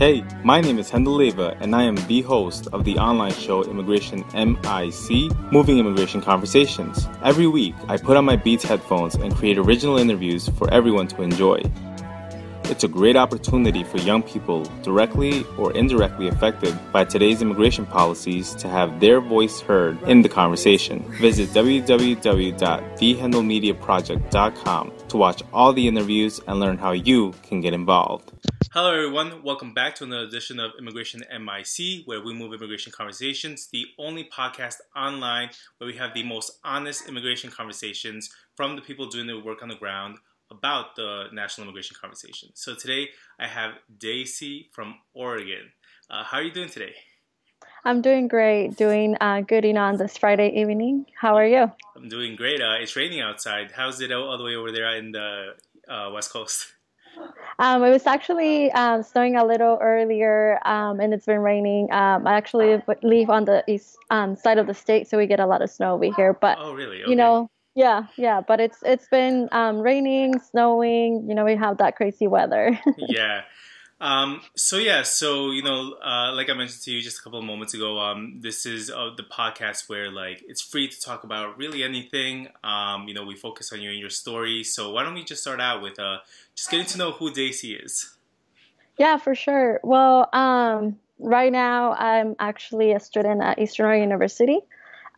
Hey, my name is Hendel Leva, and I am the host of the online show Immigration MIC, Moving Immigration Conversations. Every week, I put on my Beats headphones and create original interviews for everyone to enjoy. It's a great opportunity for young people directly or indirectly affected by today's immigration policies to have their voice heard in the conversation. Visit www.thehendelmediaproject.com to watch all the interviews and learn how you can get involved. Hello, everyone. Welcome back to another edition of Immigration MIC, where we move immigration conversations, the only podcast online where we have the most honest immigration conversations from the people doing their work on the ground about the national immigration conversation. So today I have Daisy from Oregon. Uh, how are you doing today? I'm doing great, doing uh, good in on this Friday evening. How are you? I'm doing great. Uh, it's raining outside. How's it all the way over there in the uh, West Coast? Um, it was actually um, snowing a little earlier, um, and it's been raining. Um, I actually live on the east um, side of the state, so we get a lot of snow over here. But oh, really? Okay. You know, yeah, yeah. But it's it's been um, raining, snowing. You know, we have that crazy weather. yeah. Um, so yeah, so you know, uh, like I mentioned to you just a couple of moments ago, um, this is uh, the podcast where like it's free to talk about really anything. Um, you know, we focus on you and your story. So why don't we just start out with uh, just getting to know who Daisy is? Yeah, for sure. Well, um, right now I'm actually a student at Eastern University.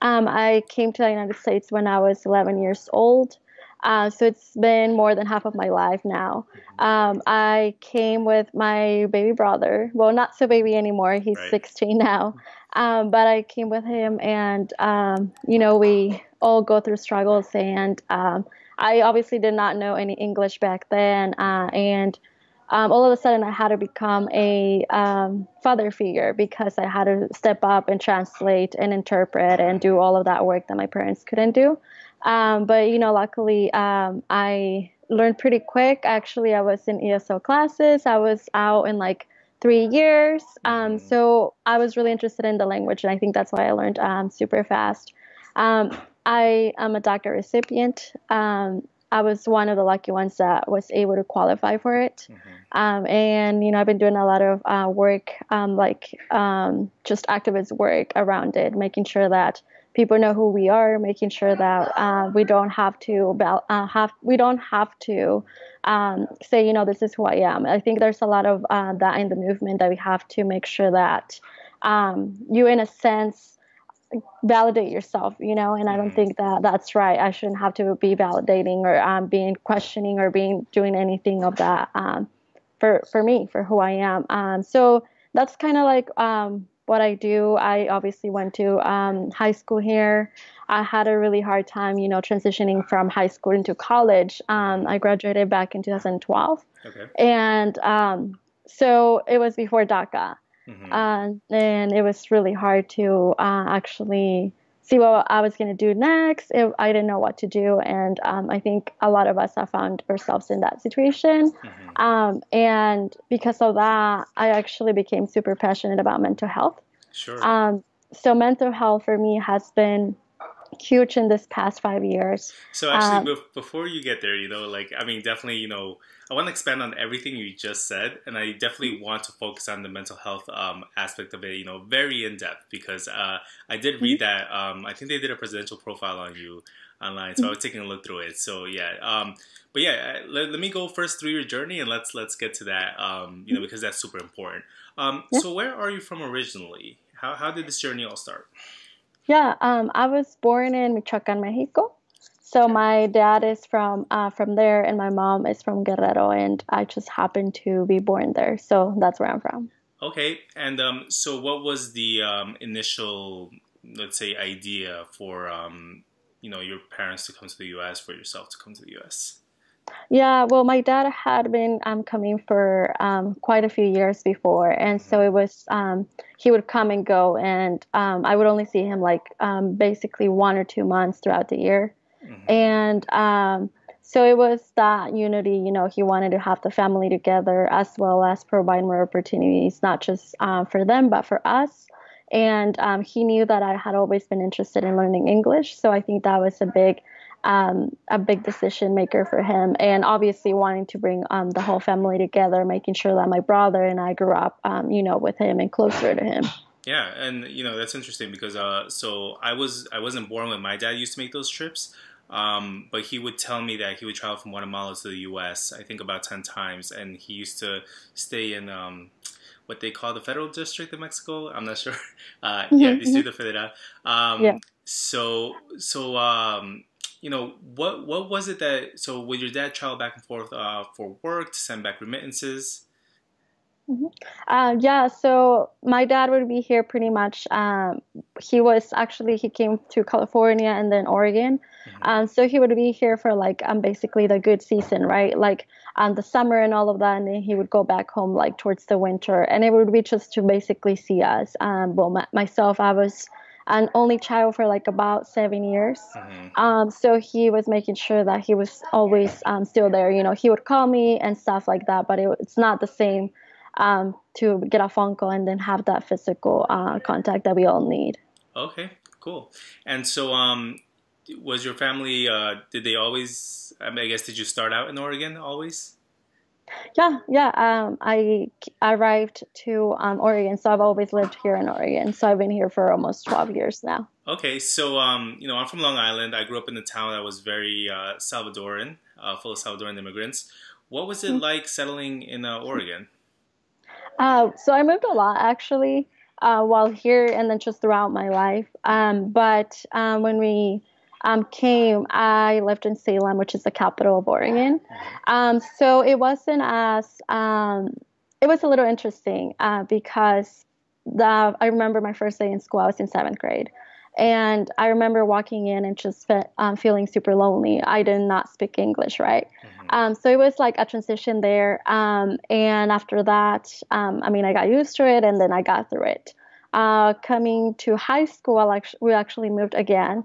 Um, I came to the United States when I was 11 years old. Uh, so it's been more than half of my life now. Um, I came with my baby brother. Well, not so baby anymore. He's right. 16 now. Um, but I came with him, and um, you know, we all go through struggles. And um, I obviously did not know any English back then, uh, and um, all of a sudden I had to become a um, father figure because I had to step up and translate and interpret and do all of that work that my parents couldn't do. Um, but you know, luckily, um, I learned pretty quick. Actually, I was in ESL classes. I was out in like three years. Um, mm-hmm. so I was really interested in the language, and I think that's why I learned um, super fast. Um, I am a DACA recipient. Um, I was one of the lucky ones that was able to qualify for it. Mm-hmm. and you know, I've been doing a lot of uh, work, like just activist work around it, making sure that people know who we are, making sure that uh, we don't have to uh, have we don't have to um, say you know this is who I am. I think there's a lot of uh, that in the movement that we have to make sure that um, you, in a sense, validate yourself, you know. And I don't mm-hmm. think that that's right. I shouldn't have to be validating or um, being questioning or being doing anything of that um, for for me for who I am. Um, so that's kind of like um, what I do. I obviously went to um, high school here. I had a really hard time, you know, transitioning from high school into college. Um, I graduated back in 2012. Okay. And um, so it was before DACA. Mm-hmm. Uh, and it was really hard to uh, actually see what I was going to do next. If I didn't know what to do, and um, I think a lot of us have found ourselves in that situation. Mm-hmm. Um, and because of that, I actually became super passionate about mental health. Sure. Um, so mental health for me has been huge in this past five years. So actually, um, before you get there, you know, like I mean, definitely, you know, I want to expand on everything you just said, and I definitely want to focus on the mental health um, aspect of it, you know, very in depth because uh, I did read mm-hmm. that. Um, I think they did a presidential profile on you online, so I was taking a look through it. So yeah, um, but yeah, uh, let, let, me go first through your journey, and let's let's get to that, um, you know, because that's super important. Um, yeah. So where are you from originally? How how did this journey all start? Yeah, um, I was born in Michoacan, Mexico. So my dad is from uh, from there, and my mom is from Guerrero, and I just happened to be born there. So that's where I'm from. Okay, and um, so what was the um, initial, let's say, idea for um, you know your parents to come to the U.S. for yourself to come to the U.S. Yeah, well, my dad had been um, coming for um, quite a few years before, and so it was um, he would come and go, and um, I would only see him like um, basically one or two months throughout the year, mm-hmm. and um, so it was that unity. You know, he wanted to have the family together as well as provide more opportunities, not just uh, for them but for us. And he knew that I had always been interested in learning English, so I think that was a big um, a big decision maker for him, and obviously wanting to bring um, the whole family together, making sure that my brother and I grew up, um, you know, with him and closer to him. Yeah, and you know that's interesting because uh, so I was I wasn't born when my dad used to make those trips, um, but he would tell me that he would travel from Guatemala to the U.S. I think about ten times, and he used to stay in um, what they call the Federal District of Mexico. I'm not sure. Uh, mm-hmm. Yeah, Distrito Federal. Um, yeah. So so um, you know what what was it that so would your dad travel back and forth uh, for work to send back remittances? Mm-hmm. Uh, yeah, so my dad would be here pretty much. Um, he was actually he came to California and then Oregon, mm-hmm. um, so he would be here for like um basically the good season, right? Like um the summer and all of that, and then he would go back home like towards the winter, and it would be just to basically see us. Um, well, my, myself, I was an only child for like about seven years. Mm-hmm. Um, so he was making sure that he was always um, still there. You know, he would call me and stuff like that, but it, it's not the same um, to get a phone call and then have that physical uh, contact that we all need. Okay, cool. And so, um, was your family? Uh, did they always? I, mean, I guess did you start out in Oregon always? Yeah, yeah. Um, I arrived to um, Oregon, so I've always lived here in Oregon. So I've been here for almost twelve years now. Okay, so um, you know, I'm from Long Island. I grew up in a town that was very uh, Salvadoran, uh, full of Salvadoran immigrants. What was it mm-hmm. like settling in uh, Oregon? Uh, so I moved a lot actually uh, while here and then just throughout my life. Um, but um, when we um, came, I lived in Salem, which is the capital of Oregon. Um, so it wasn't as, um, it was a little interesting uh, because the, I remember my first day in school, I was in seventh grade. And I remember walking in and just fe- um, feeling super lonely. I did not speak English, right? Mm-hmm. Um, so it was like a transition there. Um, and after that, um, I mean, I got used to it and then I got through it. Uh, coming to high school, actually, we actually moved again.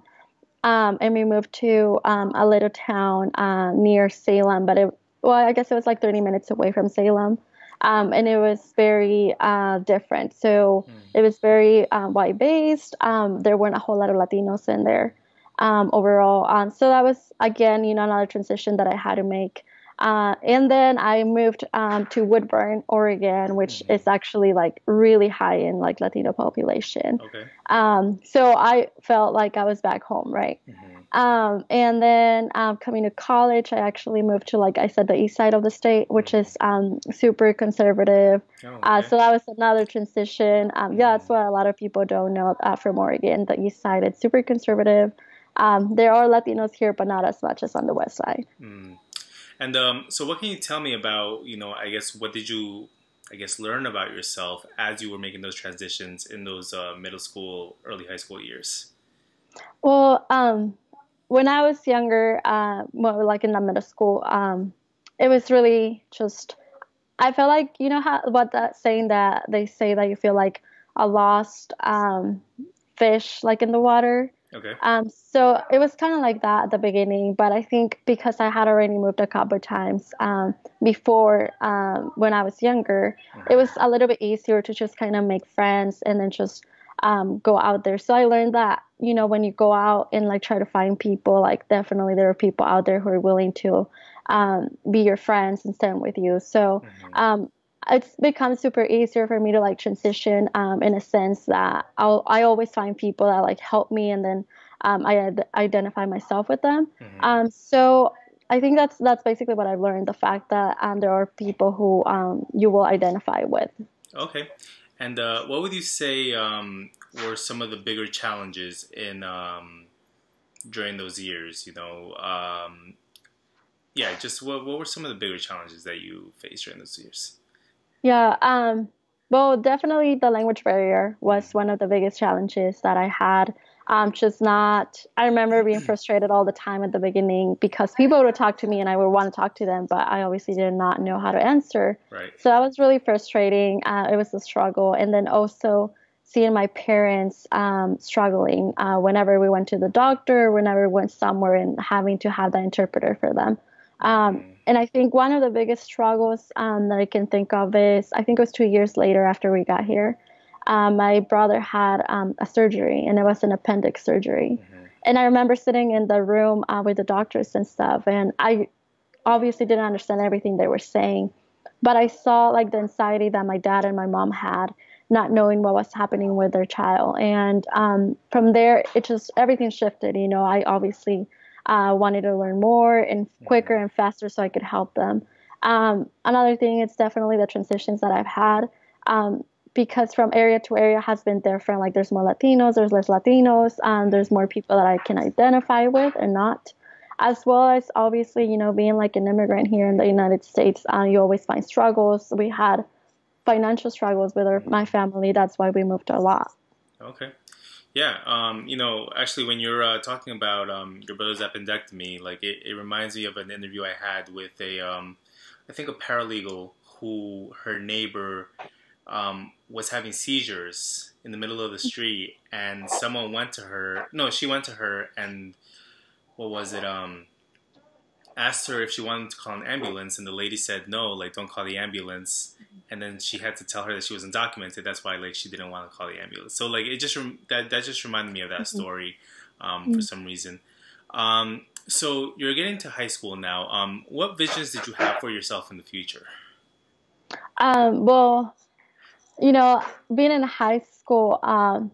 Um, and we moved to um, a little town uh, near Salem, but it, well, I guess it was like 30 minutes away from Salem um, and it was very uh, different. So mm. it was very uh, white based. Um, there weren't a whole lot of Latinos in there um, overall. Um, so that was again, you know, another transition that I had to make. Uh, and then I moved um, to Woodburn, Oregon, which mm-hmm. is actually like really high in like Latino population. Okay. Um, so I felt like I was back home, right? Mm-hmm. Um, and then um, coming to college, I actually moved to like I said, the east side of the state, which mm-hmm. is um, super conservative. Oh, uh, okay. uh, so that was another transition. Um, yeah, that's mm-hmm. what a lot of people don't know uh, from Oregon. The east side, it's super conservative. Um, there are Latinos here, but not as much as on the west side. Mm. And um, so, what can you tell me about, you know, I guess, what did you, I guess, learn about yourself as you were making those transitions in those uh, middle school, early high school years? Well, um, when I was younger, uh, well, like in the middle school, um, it was really just, I felt like, you know, how, what that saying that they say that you feel like a lost um, fish, like in the water. Okay. Um, so it was kind of like that at the beginning, but I think because I had already moved a couple of times um, before um, when I was younger, it was a little bit easier to just kind of make friends and then just um, go out there. So I learned that you know when you go out and like try to find people, like definitely there are people out there who are willing to um, be your friends and stand with you. So. Mm-hmm um, it's become super easier for me to like transition um, in a sense that I'll, I always find people that like help me and then um, I ad- identify myself with them. Mm-hmm. Um, so I think that's that's basically what I've learned: the fact that um, there are people who um, you will identify with. Okay, and uh, what would you say um, were some of the bigger challenges in during those years? You know, yeah, just what what were some of the bigger challenges that you faced during those years? Yeah. Um, well, definitely the language barrier was one of the biggest challenges that I had. Um, just not, I remember being frustrated all the time at the beginning because people would talk to me and I would want to talk to them, but I obviously did not know how to answer. Right. So that was really frustrating. Uh, it was a struggle. And then also seeing my parents um, struggling uh, whenever we went to the doctor, whenever we went somewhere and having to have the interpreter for them. Um, mm. And I think one of the biggest struggles um, that I can think of is I think it was two years later after we got here. Um, my brother had um, a surgery, and it was an appendix surgery. Mm-hmm. And I remember sitting in the room uh, with the doctors and stuff, and I obviously didn't understand everything they were saying, but I saw like the anxiety that my dad and my mom had, not knowing what was happening with their child. And um, from there, it just everything shifted. You know, I obviously uh, wanted to learn more and quicker and faster so I could help them. Um, another thing is definitely the transitions that I've had. Um, because from area to area has been different. Like there's more Latinos, there's less Latinos, um, there's more people that I can identify with and not. As well as obviously, you know, being like an immigrant here in the United States, uh, you always find struggles. We had financial struggles with our, my family. That's why we moved a lot. Okay. Yeah, um, you know, actually, when you're uh, talking about um, your brother's appendectomy, like it, it, reminds me of an interview I had with a, um, I think a paralegal who her neighbor um, was having seizures in the middle of the street, and someone went to her. No, she went to her, and what was it? Um, asked her if she wanted to call an ambulance, and the lady said no, like don't call the ambulance. And then she had to tell her that she was undocumented. That's why like she didn't want to call the ambulance. So like it just rem- that that just reminded me of that mm-hmm. story um, mm-hmm. for some reason. Um, so you're getting to high school now. Um, what visions did you have for yourself in the future? Um, well, you know, being in high school, um,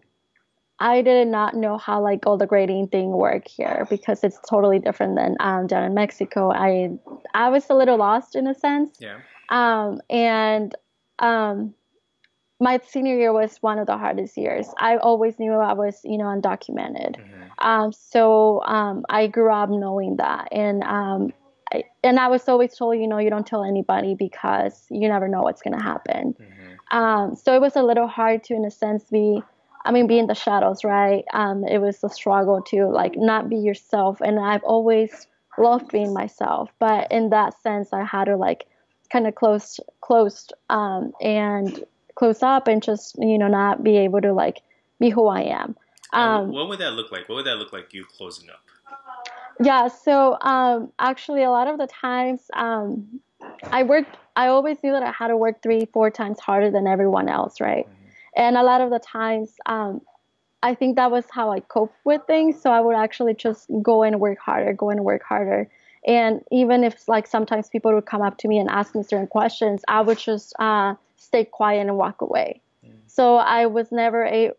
I did not know how like all the grading thing work here because it's totally different than um, down in Mexico. I I was a little lost in a sense. Yeah. Um, and um, my senior year was one of the hardest years. I always knew I was, you know, undocumented. Mm-hmm. Um, so um, I grew up knowing that, and um, I, and I was always told, you know, you don't tell anybody because you never know what's gonna happen. Mm-hmm. Um, so it was a little hard to, in a sense, be I mean, be in the shadows, right? Um, it was a struggle to like not be yourself, and I've always loved being myself, but in that sense, I had to like kind of close, closed, um, and close up, and just you know not be able to like be who I am. Um, what would that look like? What would that look like? You closing up? Yeah. So um, actually, a lot of the times, um, I worked. I always knew that I had to work three, four times harder than everyone else, right? Mm-hmm and a lot of the times, um, I think that was how I cope with things. So I would actually just go and work harder, go and work harder. And even if like sometimes people would come up to me and ask me certain questions, I would just uh, stay quiet and walk away. Mm. So I was never a,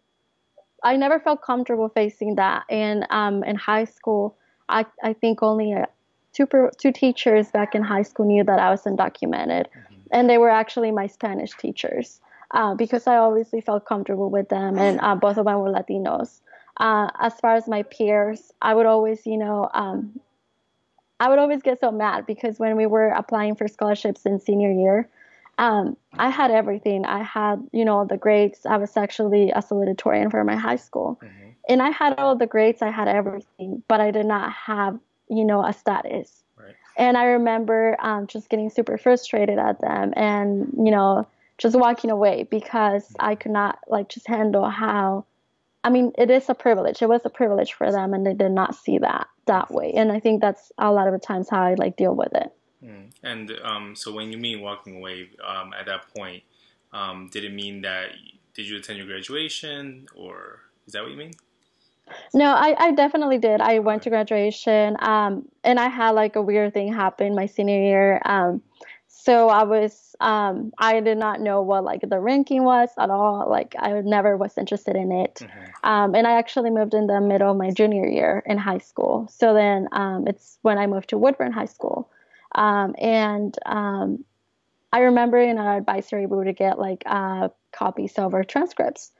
I never felt comfortable facing that. And um, in high school, I I think only a, two per, two teachers back in high school knew that I was undocumented, mm-hmm. and they were actually my Spanish teachers uh, because I obviously felt comfortable with them, and uh, both of them were Latinos. Uh, as far as my peers, I would always, you know, um, I would always get so mad because when we were applying for scholarships in senior year, um, I had everything. I had, you know, the grades. I was actually a salutatorian for my high school, mm-hmm. and I had all the grades. I had everything, but I did not have, you know, a status. Right. And I remember um, just getting super frustrated at them, and you know just walking away because I could not like just handle how I mean, it is a privilege. It was a privilege for them, and they did not see that that way. And I think that's a lot of the times how I like deal with it. Mm. And um, so, when you mean walking away, um, at that point, um, did it mean that did you attend your graduation, or is that what you mean? No, I, I definitely did. I went to graduation, um, and I had like a weird thing happen my senior year. Um, so I was um, I did not know what like the ranking was at all. Like I never was interested in it. Mm-hmm. Um, and I actually moved in the middle of my junior year in high school. So then um, it's when I moved to Woodburn High School. Um, and um, I remember in our advisory we would get like uh, copies of our transcripts.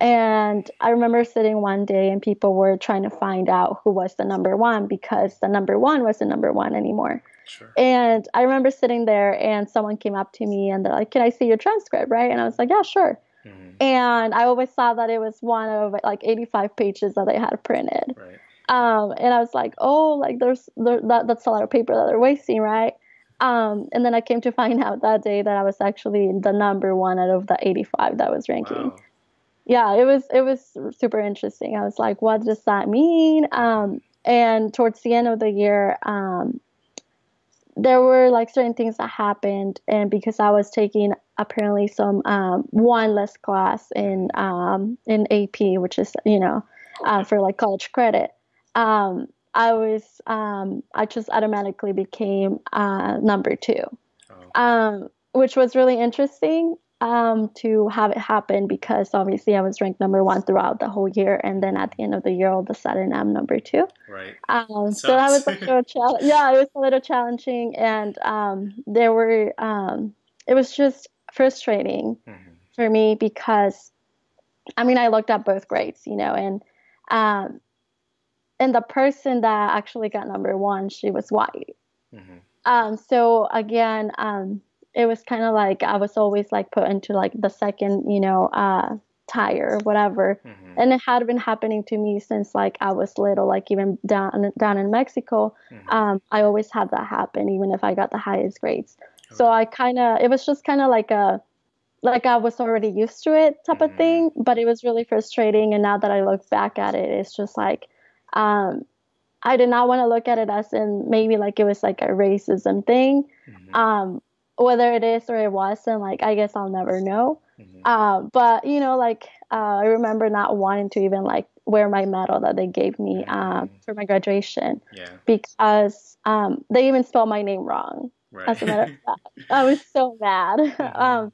And I remember sitting one day and people were trying to find out who was the number one because the number one wasn't number one anymore. Sure. And I remember sitting there and someone came up to me and they're like, Can I see your transcript? Right. And I was like, Yeah, sure. Mm-hmm. And I always saw that it was one of like 85 pages that they had printed. Right. Um, and I was like, Oh, like there's there, that, that's a lot of paper that they're wasting, right? Um, and then I came to find out that day that I was actually the number one out of the 85 that was ranking. Wow. Yeah, it was it was super interesting. I was like, what does that mean? Um, and towards the end of the year, um, there were like certain things that happened and because i was taking apparently some um, one less class in um, in ap which is you know uh, for like college credit um, I was um, I just automatically became uh, number two, oh. um, which was really interesting um, to have it happen because obviously I was ranked number one throughout the whole year, and then at the end of the year, all of a sudden I'm number two. Right. Um, so that was a little chal- yeah, it was a little challenging, and um, there were um, it was just frustrating mm-hmm. for me because I mean I looked at both grades, you know, and um, and the person that actually got number one, she was white. Mm-hmm. Um, so again, um, it was kind of like I was always like put into like the second, you know, uh, tire or whatever, mm-hmm. and it had been happening to me since like I was little. Like even down down in Mexico, mm-hmm. um, I always had that happen, even if I got the highest grades. Okay. So I kind of it was just kind of like a like I was already used to it type of mm-hmm. thing, but it was really frustrating. And now that I look back at it, it's just like um, I did not want to look at it as in maybe like it was like a racism thing. Mm-hmm. Um, whether it is or it wasn't, like I guess I'll never know. Mm-hmm. Uh, but you know, like uh, I remember not wanting to even like wear my medal that they gave me mm-hmm. um, for my graduation yeah. because um, they even spelled my name wrong. Right. As a matter of fact, I was so mad. Mm-hmm. um,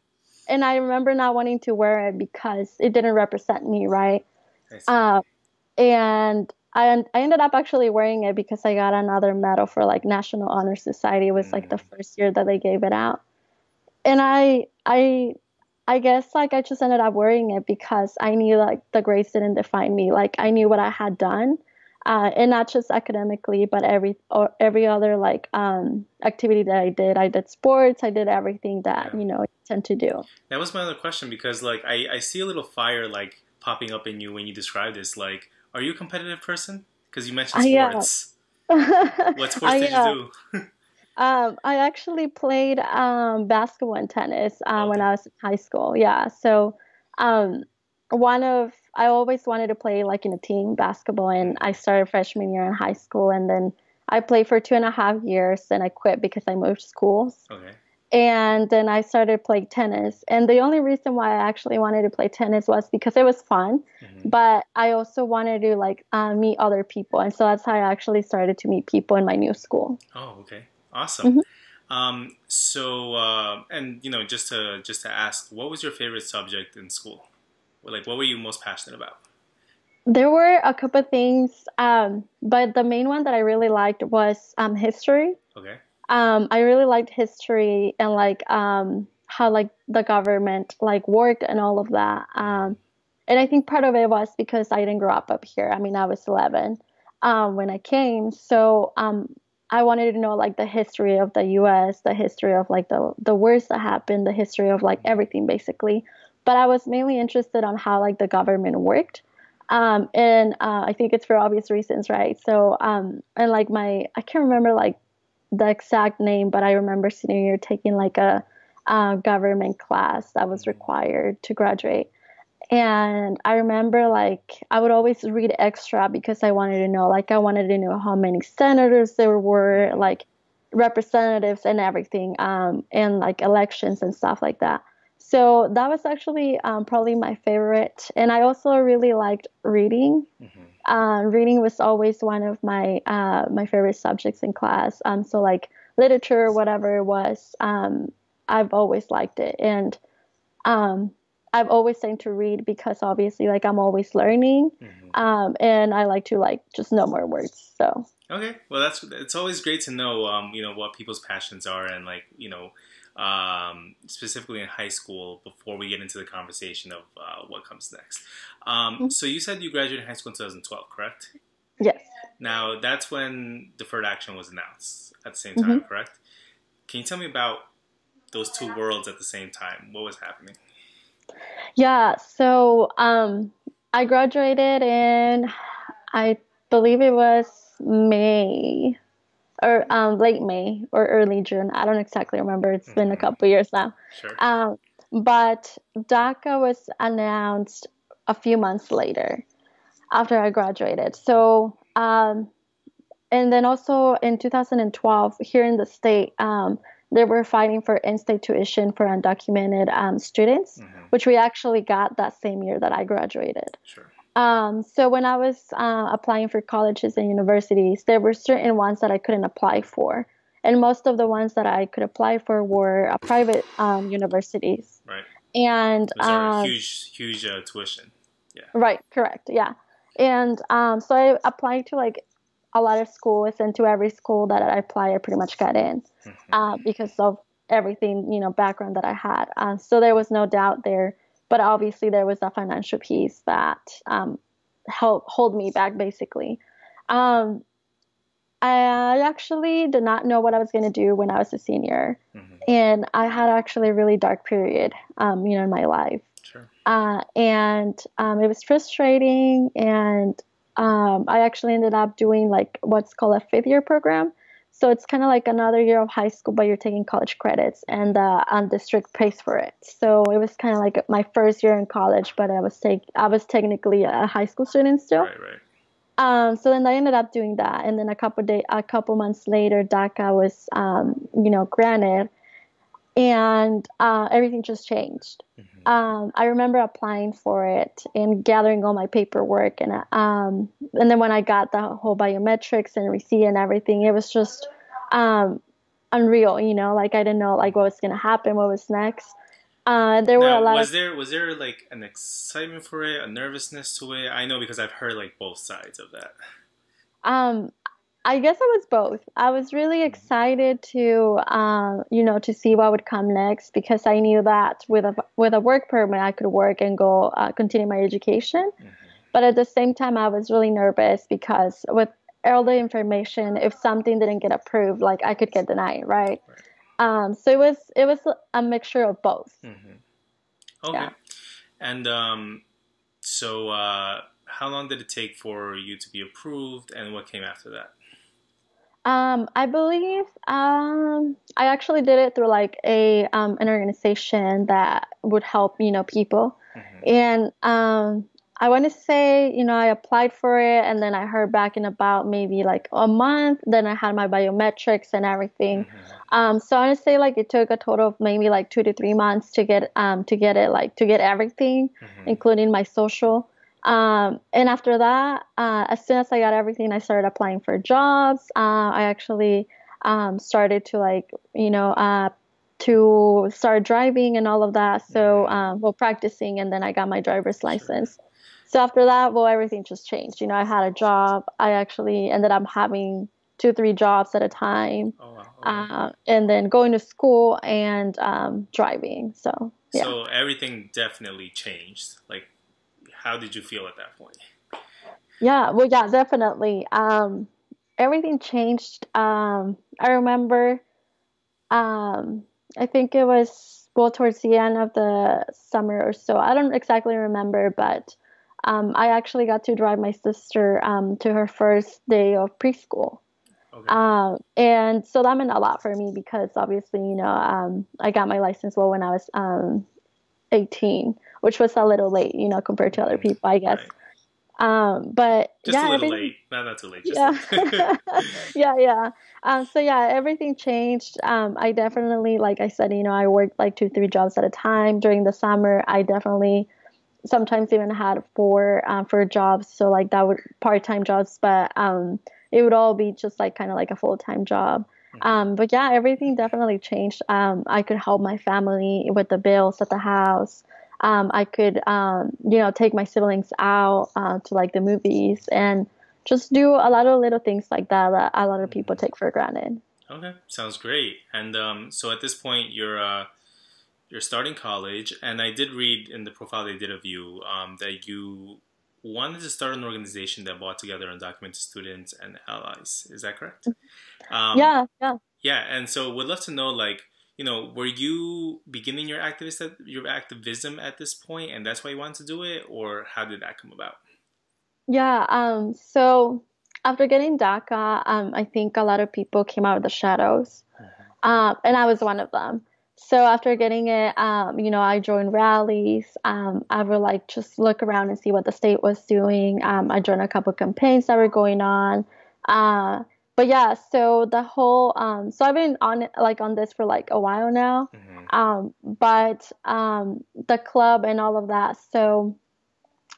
and I remember not wanting to wear it because it didn't represent me, right? Um, and I, I ended up actually wearing it because I got another medal for like National Honor Society. It was mm. like the mm. first year that they gave it out. And I I I guess like I just ended up wearing it because I knew like the grades didn't define me. Like I knew what I had done. Uh, and not just academically, but every or every other like um, activity that I did. I did sports. I did everything that yeah. you know I tend to do. That was my other question because like I, I see a little fire like popping up in you when you describe this. Like are you a competitive person? Because you mentioned sports. what sports did you do? um, I actually played um, basketball and tennis uh, okay. when I was in high school. Yeah, so um, one of I always wanted to play like in a team basketball, and I started freshman year in high school, and then I played for two and a half years, and I quit because I moved schools. Okay and then I started playing tennis. And the only reason why I actually wanted to play tennis was because it was fun, mm-hmm. but I also wanted to like uh, meet other people, and so that's how I actually started to meet people in my new school. Oh, okay, awesome. Mm-hmm. Um, so, uh, and you know, just to just to ask, what was your favorite subject in school? Like, what were you most passionate about? There were a couple things, um, but the main one that I really liked was um, history. Okay um, I really liked history and like um, how like the government like worked and all of that. Um, and I think part of it was because I didn't grow up up here. I mean, I was 11 um, when I came, so um, I wanted to know like the history of the U.S., the history of like the the wars that happened, the history of like everything basically. But I was mainly interested on how like the government worked. Um, and uh, I think it's for obvious reasons, right? So, um, and like my, I can't remember like the exact name, but I remember senior year taking like a, a government class that was required to graduate. And I remember like I would always read extra because I wanted to know, like I wanted to know how many senators there were, like representatives and everything, um, and like elections and stuff like that. So that was actually um, probably my favorite. And I also really liked reading. Mm-hmm. Uh, reading was always one of my uh, my favorite subjects in class. Um, so like literature, whatever it was, um, I've always liked it, and um, I've always tend to read because obviously like I'm always learning, mm-hmm. um, and I like to like just know more words. So okay, well that's it's always great to know um, you know what people's passions are and like you know um, specifically in high school, before we get into the conversation of uh, what comes next. Um, mm-hmm. So you said you graduated high school in 2012, correct? Yes. Now that's when deferred action was announced at the same time, mm-hmm. correct? Can you tell me about those two worlds at the same time? What was happening? Yeah, so um, I graduated in, I believe it was May or um, late May or early June. I don't exactly remember. It's mm-hmm. been a mm-hmm. couple years now. Sure. Um, but DACA was announced a few months later after I graduated. So, um, and then also in 2012, here in the state, um, they were fighting for in-state tuition for undocumented um, students, mm-hmm. which we actually got that same year that I graduated. Sure. Um, so when I was uh, applying for colleges and universities, there were certain ones that I couldn't apply for, and most of the ones that I could apply for were uh, private um, universities. Right. And um, huge, huge uh, tuition. Right, correct. Yeah. And um, so I applied to like a lot of schools, and to every school that I applied, I pretty much got in Mhm. uh, because of everything, you know, background that I had. Uh, so there was no doubt there. But obviously, there was a financial piece that um, helped hold me back, basically. Um, I actually did not know what I was going to do when I was a senior. Mhm. And I had actually a really dark period, um, you know, in my life Sure. uh, and um, it was frustrating. And um, I actually ended up doing like what's called a fifth year program. So it's kind of like another year of high school, but you're taking college credits, and uh, and district pays for it. So it was kind of like my first year in college, but I was take I was technically a high school student still. Right, right. Um, so then I ended up doing that, and then a couple day, a couple months later, DACA was, um, you know, granted, and uh, everything just changed. Mhm. Um, I remember applying for it and gathering all my paperwork, and um, and then when I got the whole biometrics and receipt and everything, it was just um, unreal. You know, like I didn't know like what was gonna happen, what was next. Uh, there were a lot was of there was there like an excitement for it, a nervousness to it? I know because I've heard like both sides of that. Um, I guess I was both. I was really excited to, um, you know, to see what would come next because I knew that with a with a work permit I could work and go uh, continue my education. Mhm. But at the same time, I was really nervous because with all the information, if something didn't get approved, like I could get denied, right? Right. Um, so it was it was a mixture of both. Mhm. Okay. Yeah. And um, so uh, how long did it take for you to be approved, and what came after that? Um, I believe um, I actually did it through like a um, an organization that would help you know people, Mhm. and um, I want to say you know I applied for it and then I heard back in about maybe like a month. Then I had my biometrics and everything. Mhm. Um, so I want to say like it took a total of maybe like two to three months to get um to get it like to get everything Mhm. including my social. Um, and after that, uh, as soon as I got everything, I started applying for jobs. Uh, I actually um, started to like, you know, uh, to start driving and all of that. So, um, well, practicing, and then I got my driver's license. So after that, well, everything just changed. You know, I had a job. I actually ended up having two, three jobs at a time, Oh wow. Okay. uh, and then going to school and um, driving. So yeah. So everything definitely changed. Like, how did you feel at that point? Yeah, well, yeah, definitely. Um, everything changed. Um, I remember, um, I think it was well towards the end of the summer or so. I don't exactly remember, but um, I actually got to drive my sister um, to her first day of preschool. Okay. Um, and so that meant a lot for me because obviously, you know, um, I got my license well when I was um, 18, which was a little late, you know, compared to other people, I guess. Right. Um, but Just yeah, a little late. Not not too late. Just yeah yeah yeah. Um so yeah everything changed. Um i definitely like i said you know i worked like two three jobs at a time during the summer. I definitely sometimes even had four um, for jobs. So like that would part-time jobs but um it would all be just like kind of like a full-time job. Um but yeah everything definitely changed. Um i could help my family with the bills at the house um i could um you know take my siblings out uh, to like the movies and just do a lot of little things like that that a lot of people take for granted. Okay, sounds great. And um, so at this point, you're uh, you're starting college, and I did read in the profile they did of you um, that you wanted to start an organization that brought together undocumented students and allies. Is that correct? Um, yeah, yeah. Yeah, and so would love to know, like, you know, were you beginning your activist your activism at this point, and that's why you wanted to do it, or how did that come about? Yeah, um, so after getting DACA, um, I think a lot of people came out of the shadows, um, and I was one of them. So after getting it, um, you know, I joined rallies. Um, I would like just look around and see what the state was doing. Um, I joined a couple campaigns that were going on. Uh, but yeah, so the whole, um, so I've been on it, like on this for like a while now. Mhm. um, but um, the club and all of that. So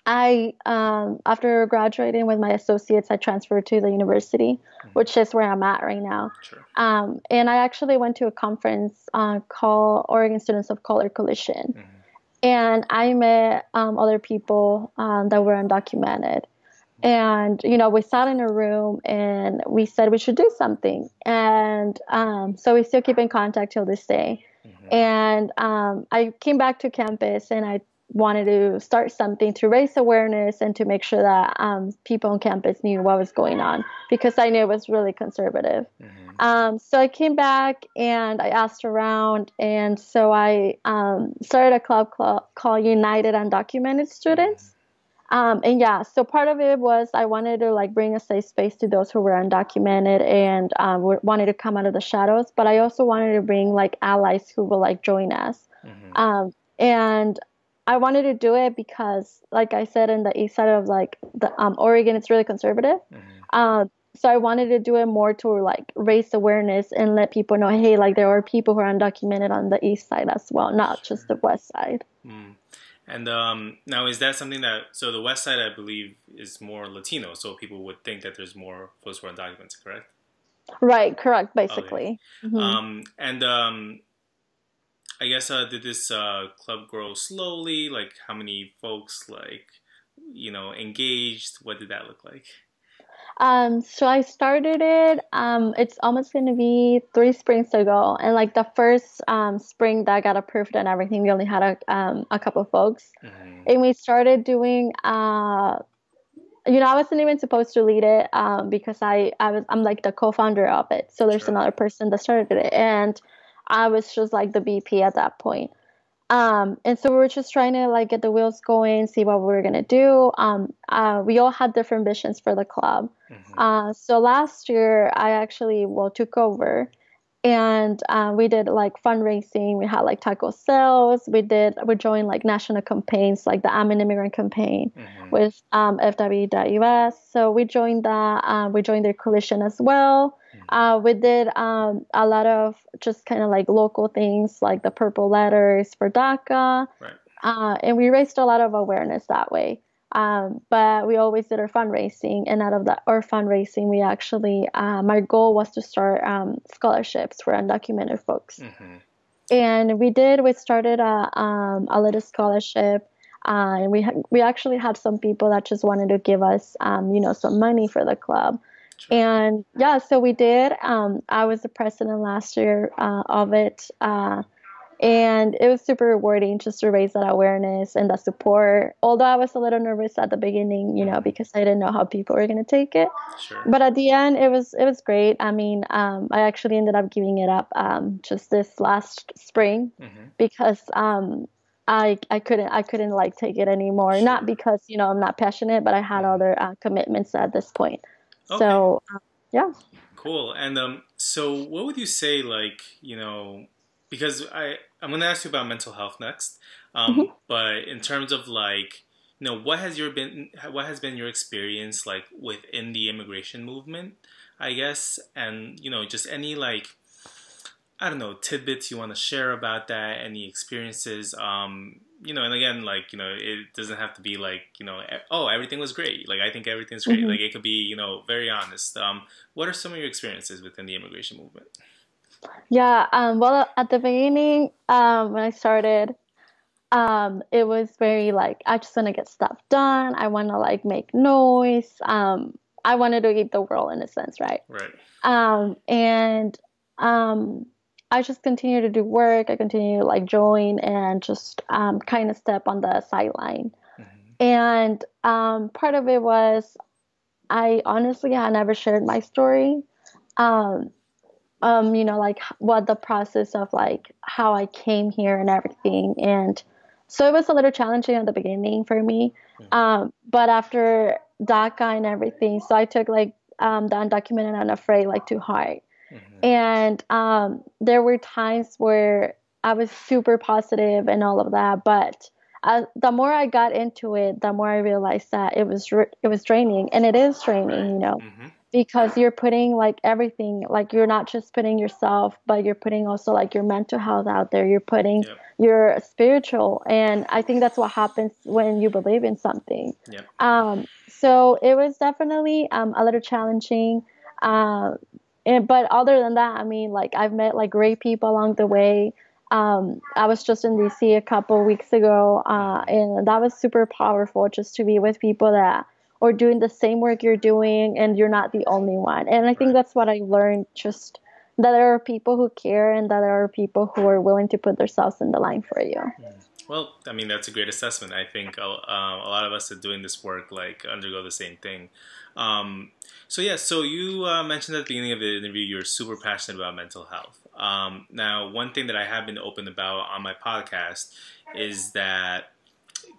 I um, after graduating with my associates, I transferred to the university, mm-hmm. which is where I'm at right now. Sure. Um, and I actually went to a conference uh, called Oregon Students of Color Coalition, mm-hmm. and I met um, other people um, that were undocumented. And you know, we sat in a room and we said we should do something, and um, so we still keep in contact till this day. Mm-hmm. And um, I came back to campus and I wanted to start something to raise awareness and to make sure that um, people on campus knew what was going on because I knew it was really conservative. Mm-hmm. Um, so I came back and I asked around, and so I um, started a club called, called United Undocumented Students. Um, and yeah, so part of it was I wanted to like bring a safe space to those who were undocumented and um, wanted to come out of the shadows, but I also wanted to bring like allies who will like join us. Mm-hmm. Um, and I wanted to do it because, like I said, in the east side of like the um, Oregon, it's really conservative. Mm-hmm. Um, so I wanted to do it more to like raise awareness and let people know, hey, like there are people who are undocumented on the east side as well, not sure. just the west side. Mm. And um, now, is that something that so the west side, I believe, is more Latino, so people would think that there's more folks who are undocumented, correct? Right, correct, basically. Okay. Mm-hmm. Um, and um, I guess uh, did this uh, club grow slowly? Like how many folks like you know engaged? What did that look like? Um, so I started it. Um, it's almost going to be three springs ago, and like the first um, spring that got approved and everything, we only had a um, a couple of folks, mm-hmm. and we started doing. Uh, you know, I wasn't even supposed to lead it um, because I, I was I'm like the co-founder of it. So there's sure. another person that started it, and I was just like the VP at that point. Um, and so we were just trying to like get the wheels going, see what we were gonna do. Um, uh, we all had different visions for the club. Mm-hmm. Uh, so last year I actually well took over, and uh, we did like fundraising. We had like taco sales. We did we joined like national campaigns like the I'm an Immigrant campaign mm-hmm. with um, FWD.us. So we joined that. Uh, we joined their coalition as well. Uh, we did um, a lot of just kind of like local things like the purple letters for DACA. Right. Uh, and we raised a lot of awareness that way. Um, but we always did our fundraising, and out of that our fundraising, we actually uh, my goal was to start um, scholarships for undocumented folks, mm-hmm. and we did. We started a um, a little scholarship, uh, and we ha- we actually had some people that just wanted to give us, um, you know, some money for the club. And yeah, so we did. Um, I was the president last year uh, of it. Uh, and it was super rewarding just to raise that awareness and that support. Although I was a little nervous at the beginning, you know, because I didn't know how people were gonna take it. Sure. But at the end, it was it was great. I mean, um, I actually ended up giving it up um, just this last spring mm-hmm. because um, I I couldn't I couldn't like take it anymore. Sure. Not because you know I'm not passionate, but I had mm-hmm. other uh, commitments at this point. Okay. So um, yeah. Cool. And um, so what would you say, like you know, because I I'm gonna ask you about mental health next, um, mm-hmm. but in terms of like you know what has your been what has been your experience like within the immigration movement, I guess, and you know just any like I don't know tidbits you want to share about that, any experiences, um, you know, and again, like you know, it doesn't have to be like you know, oh, everything was great. Like I think everything's great. Mm-hmm. Like it could be you know, very honest. Um, what are some of your experiences within the immigration movement? Yeah. Um, well, at the beginning, um, when I started, um, it was very like I just want to get stuff done. I want to like make noise. Um, I wanted to eat the world in a sense, right? Right. Um, and um, I just continue to do work. I continue to like join and just um, kind of step on the sideline. Mm-hmm. And um, part of it was I honestly had never shared my story. Um, um, you know, like what the process of like how I came here and everything. And so it was a little challenging at the beginning for me. Mm-hmm. Um, but after DACA and everything, so I took like um, the undocumented and afraid like to hard. Mm-hmm. And um, there were times where I was super positive and all of that, but uh, the more I got into it, the more I realized that it was it was draining, and it is draining, you know. Mm-hmm. because you're putting like everything like you're not just putting yourself but you're putting also like your mental health out there you're putting yep. your spiritual and i think that's what happens when you believe in something yep. um, so it was definitely um, a little challenging uh, and, but other than that i mean like i've met like great people along the way um, I was just in DC a couple weeks ago, uh, and that was super powerful just to be with people that are doing the same work you're doing and you're not the only one. And I think that's what I learned just that there are people who care and that there are people who are willing to put themselves in the line for you. Hmm. Well, I mean, that's a great assessment. I think uh, a lot of us that doing this work like undergo the same thing. Um, so yeah, so you uh, mentioned at the beginning of the interview you're super passionate about mental health. Um, now, one thing that I have been open about on my podcast is that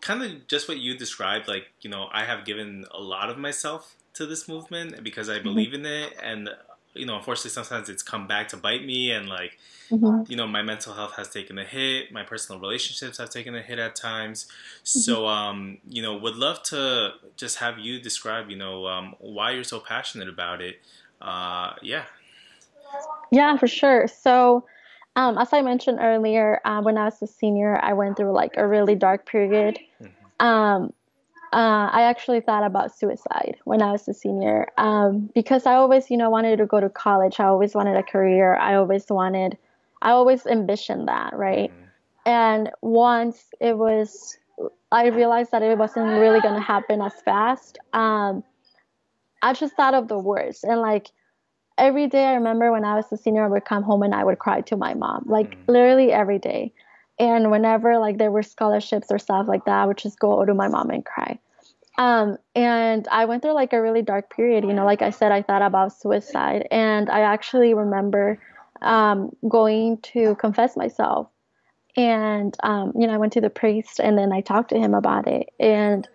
kind of just what you described. Like, you know, I have given a lot of myself to this movement because I mm-hmm. believe in it, and you know, unfortunately, sometimes it's come back to bite me, and like, mm-hmm. you know, my mental health has taken a hit. My personal relationships have taken a hit at times. Mm-hmm. So, um, you know, would love to just have you describe, you know, um, why you're so passionate about it. Uh, yeah. Yeah, for sure. So, um, as I mentioned earlier, uh, when I was a senior, I went through like a really dark period. Mm-hmm. Um, uh, I actually thought about suicide when I was a senior um, because I always, you know, wanted to go to college. I always wanted a career. I always wanted, I always envisioned that, right? Mm-hmm. And once it was, I realized that it wasn't really going to happen as fast. Um, I just thought of the worst and like every day I remember when I was a senior, I would come home and I would cry to my mom, like mm literally every day. And whenever like there were scholarships or stuff like that, I would just go to my mom and cry. Um, and I went through like a really dark period. You know, like I said, I thought about suicide, and I actually remember um, going to confess myself. And um, you know, I went to the priest, and then I talked to him about it, and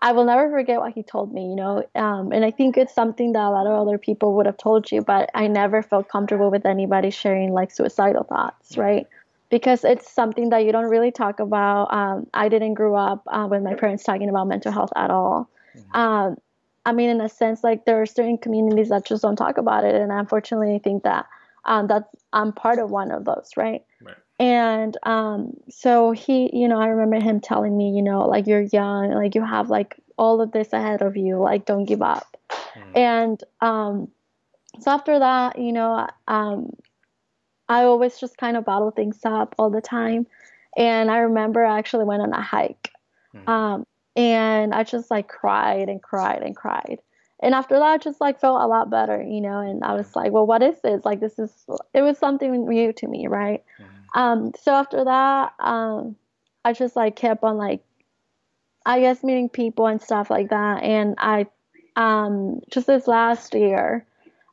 I will never forget what he told me, you know. Um, and I think it's something that a lot of other people would have told you, but I never felt comfortable with anybody sharing like suicidal thoughts, right? Because it's something that you don't really talk about. Um, I didn't grow up uh, with my parents talking about mental health at all. Mm-hmm. Um, I mean, in a sense, like there are certain communities that just don't talk about it, and unfortunately, I think that um, that's I'm part of one of those, right? Right. And um, so he, you know, I remember him telling me, you know, like you're young, like you have like all of this ahead of you, like don't give up. Mm. And um, so after that, you know, um, I always just kind of bottle things up all the time. And I remember I actually went on a hike. Mm. Um, and I just like cried and cried and cried. And after that, I just like felt a lot better, you know. And I was like, well, what is this? Like, this is, it was something new to me, right? Mm. Um, so after that, um, I just like kept on like, I guess meeting people and stuff like that. And I, um, just this last year,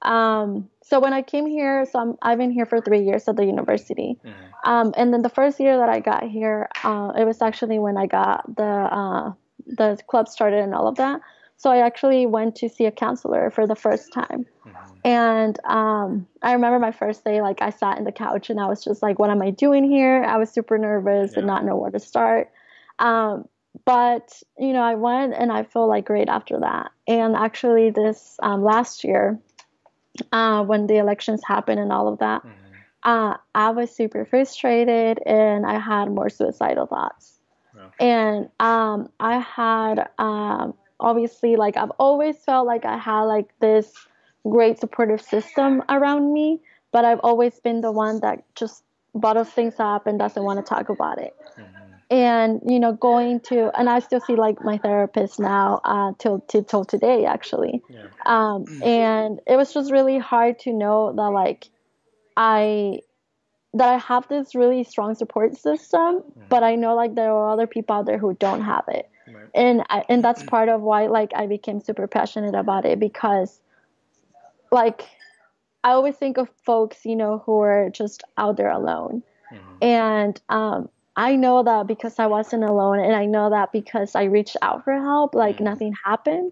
um, so when I came here, so I'm, I've been here for three years at the university. Mm-hmm. Um, and then the first year that I got here, uh, it was actually when I got the, uh, the club started and all of that. So I actually went to see a counselor for the first time. Mm-hmm. And um, I remember my first day, like I sat in the couch and I was just like, what am I doing here? I was super nervous yeah. and not know where to start. Um, but, you know, I went and I feel like great after that. And actually, this um, last year, uh, when the elections happened and all of that, mm-hmm. uh, I was super frustrated and I had more suicidal thoughts. And um, I had um, obviously like I've always felt like I had like this great supportive system around me, but I've always been the one that just bottles things up and doesn't want to talk about it. Mm-hmm. And you know, going to and I still see like my therapist now uh, till till, till today actually. Yeah. Um, and it was just really hard to know that like I that I have this really strong support system, mm-hmm. but I know like there are other people out there who don't have it. Right. And I, and that's part of why like I became super passionate about it because like I always think of folks, you know, who are just out there alone. Mm-hmm. And um, I know that because I wasn't alone and I know that because I reached out for help, like mm-hmm. nothing happened.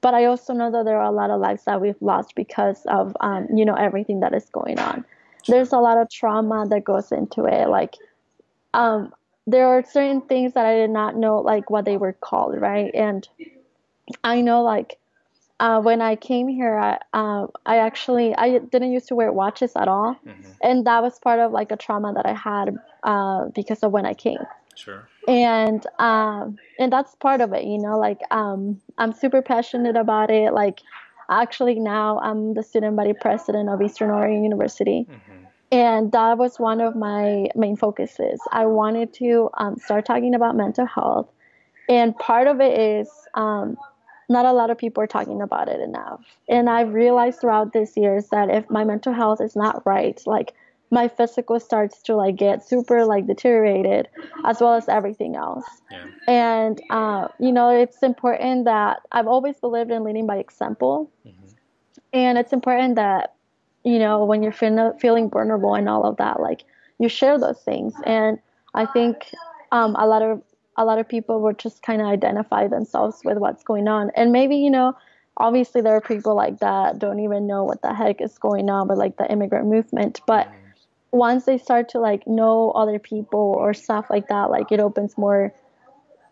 But I also know that there are a lot of lives that we've lost because of um, you know everything that is going on. There's a lot of trauma that goes into it. Like um, there are certain things that I did not know like what they were called, right? And I know like uh, when I came here, I, uh, I actually I didn't used to wear watches at all, mm-hmm. and that was part of like a trauma that I had uh, because of when I came. Sure. And um, and that's part of it, you know. Like um, I'm super passionate about it. Like actually now I'm the student body president of Eastern Oregon University. Mm-hmm. And that was one of my main focuses. I wanted to um, start talking about mental health. And part of it is um, not a lot of people are talking about it enough. And I've realized throughout these years that if my mental health is not right, like my physical starts to like get super like deteriorated as well as everything else yeah. and uh, you know it's important that i've always believed in leading by example mm-hmm. and it's important that you know when you're fe- feeling vulnerable and all of that like you share those things and i think um, a lot of a lot of people would just kind of identify themselves with what's going on. And maybe you know obviously there are people like that don't even know what the heck is going on with like the immigrant movement. But once they start to like know other people or stuff like that, like it opens more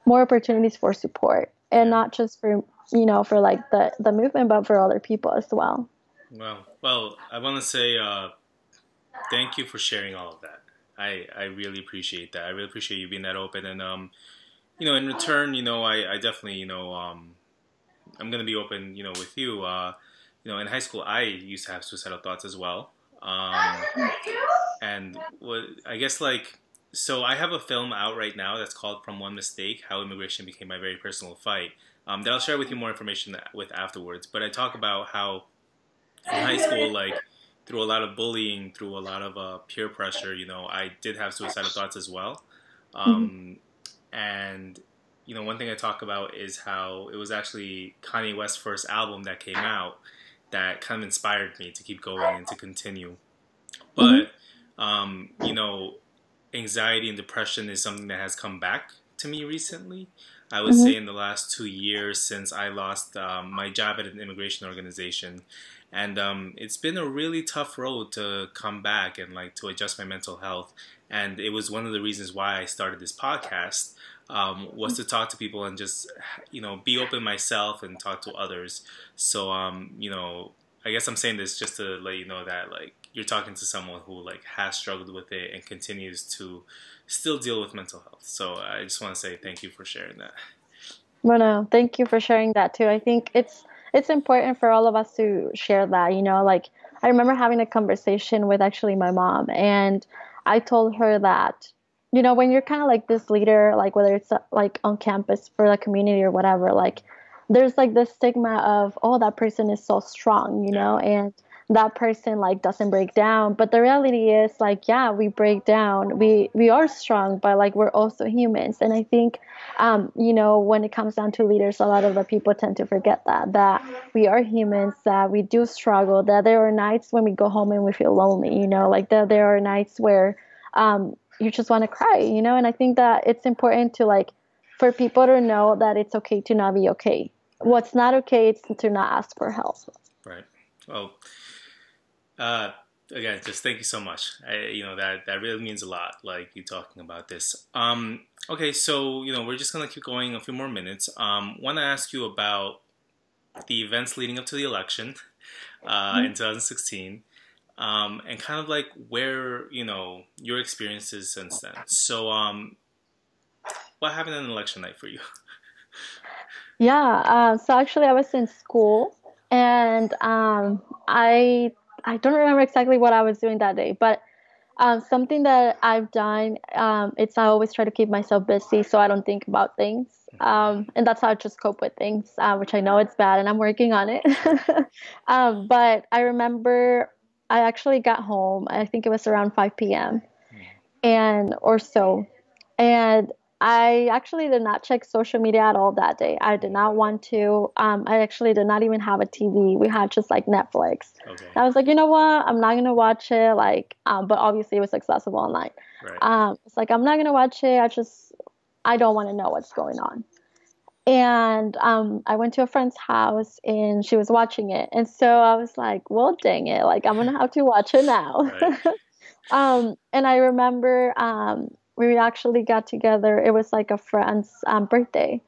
more opportunities for support. And not just for you know for like the the movement but for other people as well. Well well i want to say uh, thank you for sharing all of that i i really appreciate that i really appreciate you being that open and um you know in return you know i i definitely you know um i'm gonna be open you know with you uh you know in high school i used to have suicidal thoughts as well um and what I guess like so I have a film out right now that's called From One Mistake: How Immigration Became My Very Personal Fight. Um, that I'll share with you more information with afterwards. But I talk about how in high school, like through a lot of bullying, through a lot of uh, peer pressure, you know, I did have suicidal thoughts as well. Um, mm-hmm. And you know, one thing I talk about is how it was actually Kanye West's first album that came out that kind of inspired me to keep going and to continue. But mm-hmm um, you know, anxiety and depression is something that has come back to me recently. I would mm-hmm. say in the last two years since I lost um, my job at an immigration organization. And um, it's been a really tough road to come back and like to adjust my mental health. And it was one of the reasons why I started this podcast um, was to talk to people and just you know be open myself and talk to others. So um, you know, I guess I'm saying this just to let you know that like you're talking to someone who like has struggled with it and continues to still deal with mental health. So I just want to say thank you for sharing that. Well, no, thank you for sharing that too. I think it's it's important for all of us to share that. You know, like I remember having a conversation with actually my mom, and I told her that you know when you're kind of like this leader, like whether it's like on campus for the community or whatever, like there's like this stigma of oh that person is so strong, you know, and that person like doesn't break down. But the reality is like yeah we break down. We we are strong but like we're also humans. And i think um, you know when it comes down to leaders a lot of the people tend to forget that that we are humans that we do struggle that there are nights when we go home and we feel lonely you know like that there are nights where um, you just want to cry you know? And i think that it's important to like for people to know that it's okay to not be okay. What's not okay is to not ask for help. Right. Well uh, again, just thank you so much. I, you know that that really means a lot. Like you talking about this. Um, okay, so you know we're just gonna keep going a few more minutes. Um, Want to ask you about the events leading up to the election uh, mm-hmm. in 2016, um, and kind of like where you know your experiences since then. So, um, what happened on election night for you? yeah, uh, so actually, I was in school, and um, I I don't remember exactly what I was doing that day, but um, something that I've done, um, it's I always try to keep myself busy so I don't think about things. Um, and that's how I just cope with things, uh, which I know it's bad and I'm working on it. Um, but I remember I actually got home, I think it was around 5 p.m. Hmm. and or so. And I actually did not check social media at all that day. I did not want to. Um, I actually did not even have a TV. We had just like Netflix. Okay. I was like, you know what? I'm not gonna watch it. Like, um, but obviously it was accessible online. Right. Um, it's like I'm not gonna watch it. I just I don't want to know what's going on. And um, I went to a friend's house and she was watching it, and so I was like, well, dang it! Like I'm gonna have to watch it now. Right. um, and I remember um we actually got together. It was like a friend's um, birthday,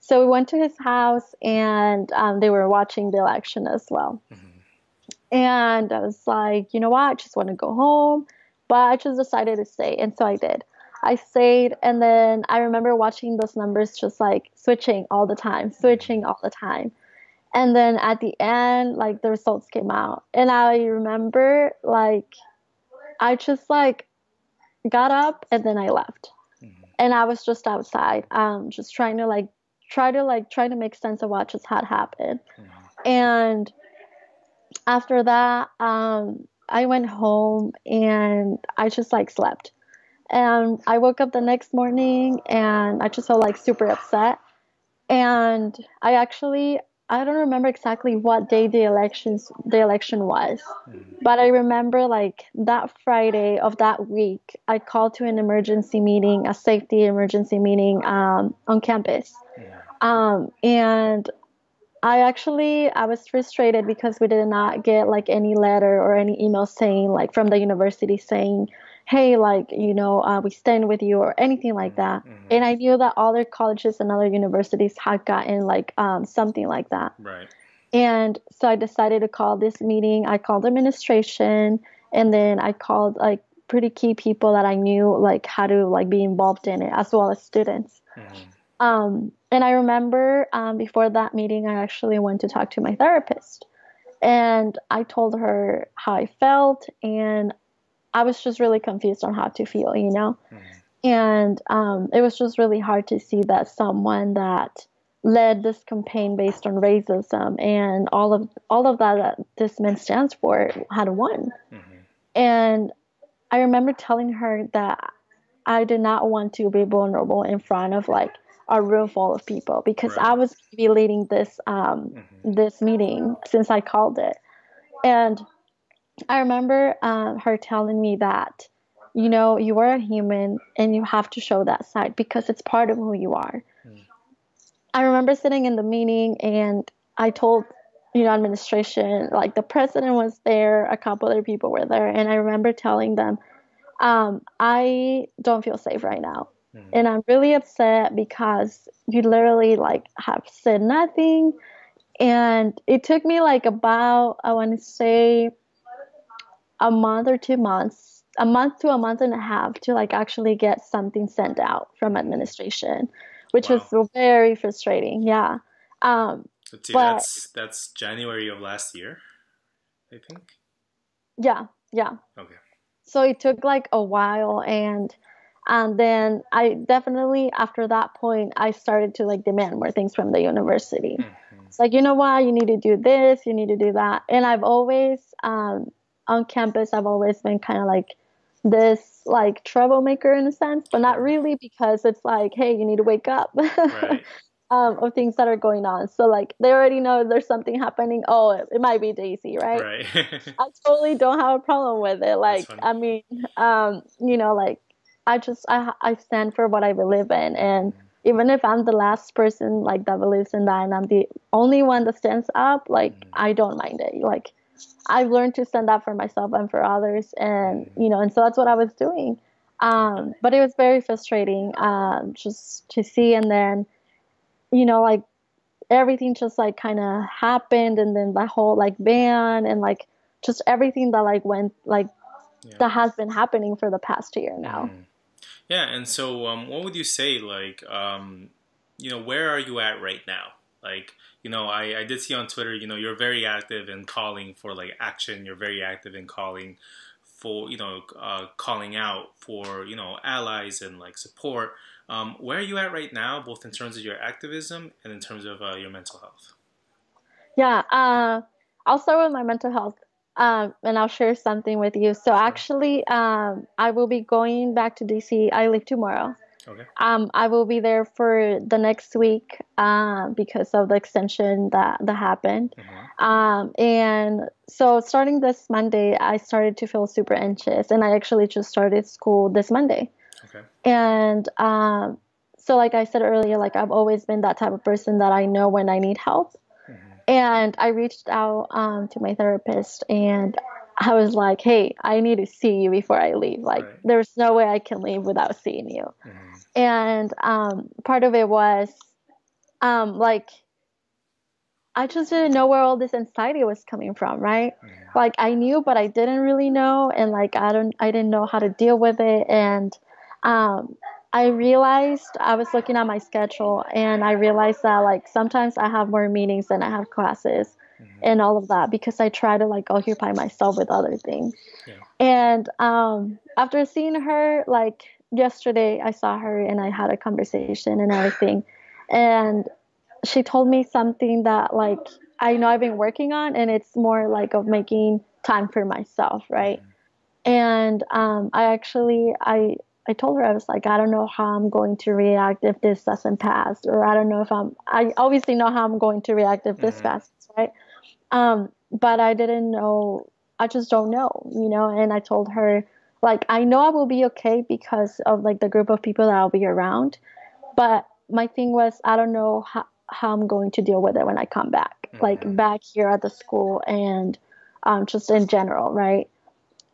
So we went to his house and um, they were watching the election as well. Mm-hmm. And I was like, you know what? I just want to go home. But I just decided to stay. And so I did. I stayed. And then I remember watching those numbers just like switching all the time, switching all the time. And then at the end, like the results came out. And I remember like I just like got up and then I left. Mm-hmm. And I was just outside, um, just trying to like try to like try to make sense of what just had happened. Mm-hmm. And after that, um, I went home and I just like slept. And I woke up the next morning and I just felt like super upset. And I actually I don't remember exactly what day the elections the election was, mm-hmm. but I remember like that Friday of that week, I called to an emergency meeting, a safety emergency meeting um, on campus, yeah. um, and I actually I was frustrated because we did not get like any letter or any email saying like from the university saying hey, like, you know, uh, we stand with you or anything like that. Mm-hmm. And I knew that other colleges and other universities had gotten like um, something like that. Right. And so I decided to call this meeting. I called administration and then I called like pretty key people that I knew like how to like be involved in it as well as students. Mm-hmm. Um, and I remember um, before that meeting, I actually went to talk to my therapist. And I told her how I felt, and I was just really confused on how to feel, you know? Mm-hmm. And um, it was just really hard to see that someone that led this campaign based on racism and all of all of that that this man stands for had won. Mm-hmm. And I remember telling her that I did not want to be vulnerable in front of like a room full of people because right. I was be leading this um, mm-hmm. this meeting since I called it. And I remember um, her telling me that, you know, you are a human and you have to show that side because it's part of who you are. Mm. I remember sitting in the meeting and I told, you know, administration, like the president was there, a couple other people were there, and I remember telling them, um, I don't feel safe right now. Mm. And I'm really upset because you literally like have said nothing. And it took me like about, I want to say, a month or two months, a month to a month and a half to like actually get something sent out from administration, which wow. was very frustrating. Yeah. Um, but, that's that's January of last year, I think. Yeah. Yeah. Okay. So it took like a while and and then I definitely after that point I started to like demand more things from the university. Mm-hmm. It's like you know what you need to do this, you need to do that, and I've always um, on campus, I've always been kind of like this like troublemaker in a sense, but not really because it's like, hey, you need to wake up. Right. um, of things that are going on. So like they already know there's something happening. Oh, it, it might be Daisy, right? Right. I totally don't have a problem with it. Like I mean, um, you know, like I just I I stand for what I believe in, and mm-hmm. even if I'm the last person like that believes in that, and I'm the only one that stands up, like mm-hmm. I don't mind it. Like I've learned to stand up for myself and for others, and you know, and so that's what I was doing. Um, but it was very frustrating um, just to see, and then, you know, like everything just like kind of happened, and then the whole like ban and like just everything that like went like yeah. that has been happening for the past year now. Mm. Yeah, and so um, what would you say, like, um, you know, where are you at right now? Like, you know, I, I did see on Twitter, you know, you're very active in calling for like action. You're very active in calling for, you know, uh, calling out for, you know, allies and like support. Um, where are you at right now, both in terms of your activism and in terms of uh, your mental health? Yeah, uh, I'll start with my mental health. Um, and I'll share something with you. So actually, um, I will be going back to DC. I leave tomorrow. Okay. Um, I will be there for the next week uh, because of the extension that that happened. Mm-hmm. Um, and so starting this Monday, I started to feel super anxious, and I actually just started school this Monday. Okay. And um, so, like I said earlier, like I've always been that type of person that I know when I need help. Mm-hmm. And I reached out um, to my therapist, and I was like, hey, I need to see you before I leave. Like, right. there's no way I can leave without seeing you. Mm-hmm. And um, part of it was um, like I just didn't know where all this anxiety was coming from, right? Yeah. Like I knew, but I didn't really know, and like I don't, I didn't know how to deal with it, and um, I realized I was looking at my schedule, and I realized that like sometimes I have more meetings than I have classes, mm-hmm. and all of that because I try to like occupy myself with other things. Yeah. And um, after seeing her, like yesterday, I saw her and I had a conversation and everything, and she told me something that like I know I've been working on, and it's more like of making time for myself, right? Mm-hmm. And um, I actually I I told her I was like I don't know how I'm going to react if this doesn't pass, or I don't know if I'm I obviously know how I'm going to react if this mm-hmm. passes, right? Um, but I didn't know. I just don't know, you know. And I told her like I know I will be okay because of like the group of people that I'll be around, but my thing was I don't know how how I'm going to deal with it when I come back, mm-hmm. like back here at the school and um, just in general, right?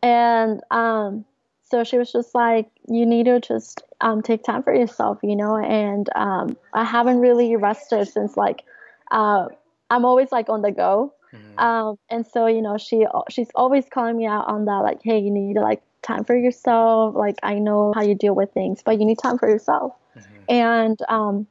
And um, so she was just like, you need to just um, take time for yourself, you know. And um, I haven't really rested since like uh, I'm always like on the go. Mm-hmm. Um, and so you know she she's always calling me out on that like hey you need like time for yourself like I know how you deal with things but you need time for yourself mm-hmm. and um,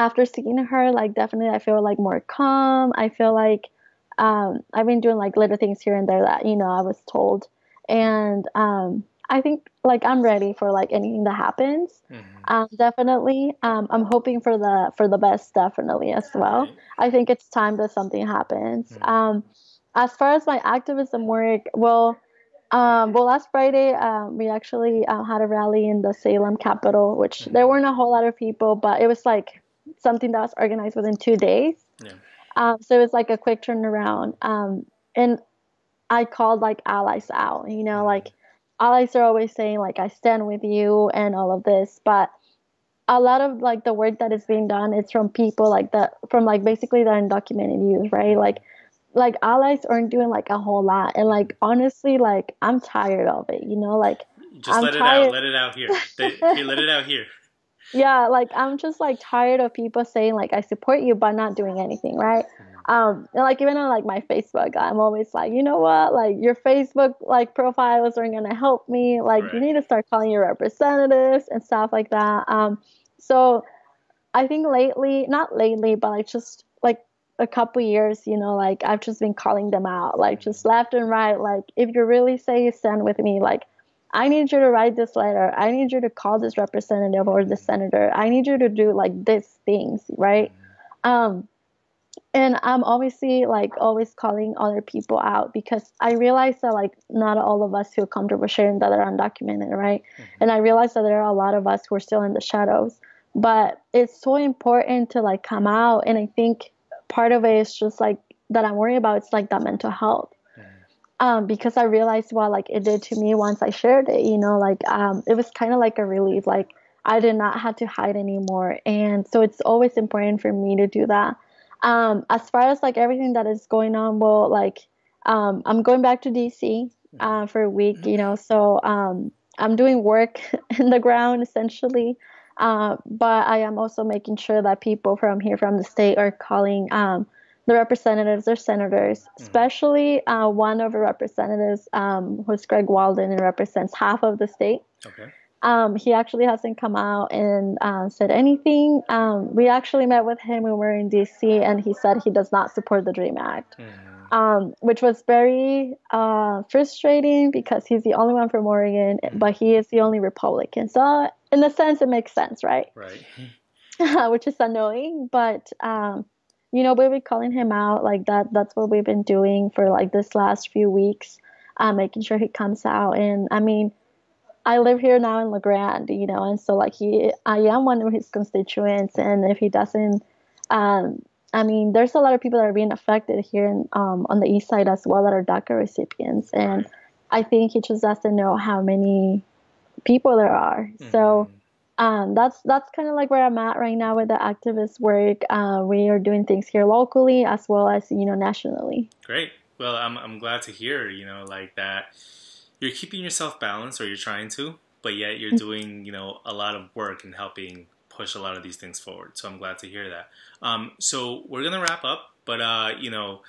after seeing her, like definitely I feel like more calm. I feel like um, I've been doing like little things here and there that you know I was told, and um, I think like I'm ready for like anything that happens. Mm-hmm. Um, definitely, um, I'm hoping for the for the best. Definitely as well. I think it's time that something happens. Mm-hmm. Um, as far as my activism work, well. Um, well, last Friday, um, we actually uh, had a rally in the Salem Capitol, which mm-hmm. there weren't a whole lot of people, but it was like something that was organized within two days. Yeah. Um, so it was like a quick turnaround. Um, and I called like allies out, you know, mm-hmm. like allies are always saying like I stand with you and all of this, but a lot of like the work that is being done is from people like that from like basically the undocumented youth, right? Like like allies aren't doing like a whole lot and like honestly like I'm tired of it, you know, like just I'm let tired. it out, let it out here. They, hey, let it out here yeah like i'm just like tired of people saying like i support you but not doing anything right mm-hmm. Um and like even on like my facebook i'm always like you know what like your facebook like profiles aren't gonna help me like right. you need to start calling your representatives and stuff like that um so i think lately not lately but like just like a couple years you know like i've just been calling them out like just mm-hmm. left and right like if you really say you stand with me like I need you to write this letter. I need you to call this representative or the senator. I need you to do like these things, right? Um, and I'm obviously like always calling other people out because I realize that like not all of us feel comfortable sharing that are undocumented, right? Mm-hmm. And I realize that there are a lot of us who are still in the shadows. But it's so important to like come out, and I think part of it is just like that I'm worried about. It's like that mental health um, because I realized what like it did to me once I shared it. You know, like um, it was kind of like a relief. Like I did not have to hide anymore, and so it's always important for me to do that. Um, as far as like everything that is going on, well, like um, I'm going back to DC uh, for a week. You know, so um, I'm doing work in the ground essentially. Uh, but I am also making sure that people from here, from the state, are calling um, the representatives or senators, mm. especially uh, one of the representatives, um, who's Greg Walden, and represents half of the state. Okay. Um, he actually hasn't come out and uh, said anything. Um, we actually met with him when we were in DC, and he said he does not support the DREAM Act, mm. um, which was very uh, frustrating because he's the only one from Oregon, mm. but he is the only Republican. So, in a sense, it makes sense, right? Right. which is annoying, but um, you know, we've been calling him out like that. That's what we've been doing for like this last few weeks, uh, making sure he comes out. And I mean, I live here now in La Grande, you know, and so like he, I am one of his constituents, and if he doesn't, um, I mean, there's a lot of people that are being affected here in, um, on the east side as well that are DACA recipients, and I think he just doesn't know how many people there are. Mm-hmm. So um, that's that's kind of like where I'm at right now with the activist work. Uh, we are doing things here locally as well as you know nationally. Great. Well, I'm I'm glad to hear you know like that you're keeping yourself balanced or you're trying to, but yet you're mm-hmm. doing you know a lot of work and helping push a lot of these things forward. So I'm glad to hear that. Um, so we're gonna wrap up, but uh, you know,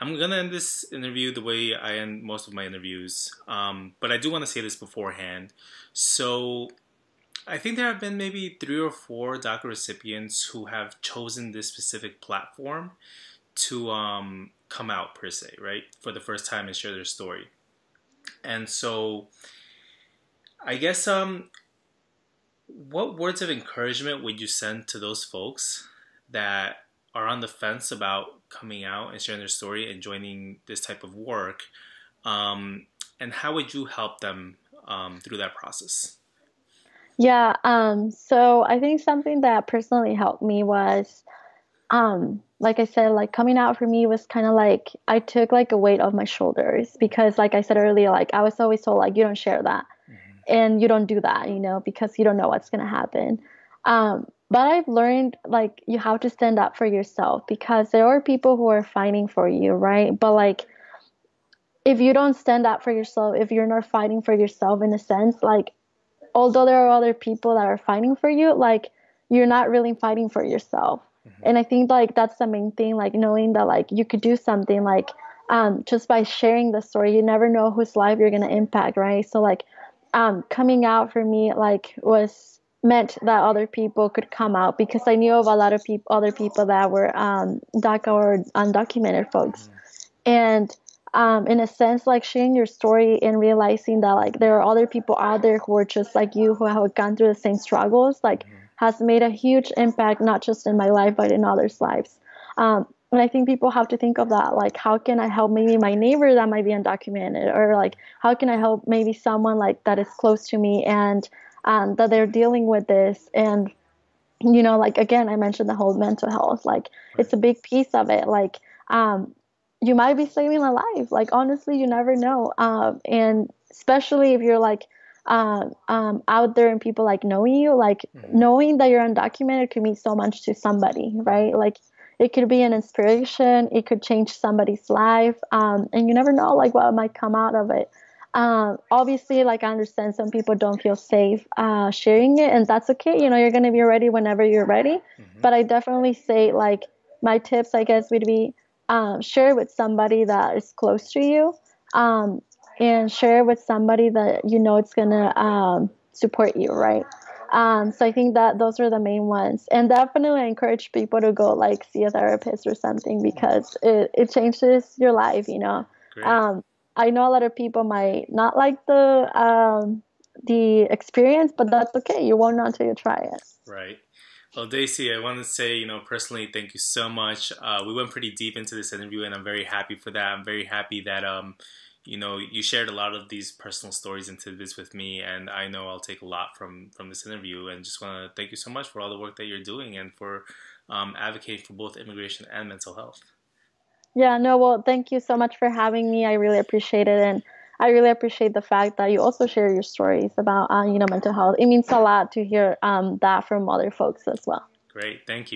I'm gonna end this interview the way I end most of my interviews. Um, but I do want to say this beforehand. So I think there have been maybe three or four DACA recipients who have chosen this specific platform to um, come out per se, right, for the first time and share their story. And so, I guess um, what words of encouragement would you send to those folks that are on the fence about coming out and sharing their story and joining this type of work? Um, and how would you help them um, through that process? Yeah, um, so I think something that personally helped me was, um, like I said, like coming out for me was kind of like I took like a weight off my shoulders because, like I said earlier, like I was always told like you don't share that mm-hmm. and you don't do that, you know, because you don't know what's gonna happen. Um, but I've learned like you have to stand up for yourself because there are people who are fighting for you, right? But like if you don't stand up for yourself, if you're not fighting for yourself in a sense, like although there are other people that are fighting for you, like you're not really fighting for yourself. Mm-hmm. And I think like that's the main thing, like knowing that like you could do something like um, just by sharing the story, you never know whose life you're gonna impact, right? So like um, coming out for me like was meant that other people could come out because I knew of a lot of people, other people that were um, DACA or undocumented folks, mm-hmm. and um, in a sense, like sharing your story and realizing that like there are other people out there who are just like you who have gone through the same struggles, like mm-hmm. Has made a huge impact not just in my life but in others' lives. Um, and I think people have to think of that, like how can I help maybe my neighbor that might be undocumented, or like how can I help maybe someone like that is close to me and um, that they're dealing with this and you know like again i mentioned the whole mental health like it's a big piece of it like um, you might be saving a life. Like honestly, you never know. Um, and especially if you're like um, um, out there and people like knowing you, like mm-hmm. knowing that you're undocumented could mean so much to somebody, right? Like it could be an inspiration. It could change somebody's life, um, and you never know like what might come out of it. Um, obviously, like I understand some people don't feel safe uh, sharing it, and that's okay. You know, you're gonna be ready whenever you're ready. Mm-hmm. But I definitely say like my tips, I guess, would be um, share with somebody that is close to you um, and share with somebody that you know it's gonna um, support you right? Um, so i think that those are the main ones. And definitely I encourage people to go like see a therapist or something because it, it changes your life you know? Um, i know a lot of people might not like the um, the experience but that's okay. You won't know until you try it. Right. Well, Daisy, I want to say, you know, personally, thank you so much. Uh, we went pretty deep into this interview, and I'm very happy for that. I'm very happy that, um, you know, you shared a lot of these personal stories into this with me, and I know I'll take a lot from from this interview. And just want to thank you so much for all the work that you're doing and for um, advocating for both immigration and mental health. Yeah, no, well, thank you so much for having me. I really appreciate it, and I really appreciate the fact that you also share your stories about, uh, you know, mental health. It means a lot to hear um, that from other folks as well. Great, thank you.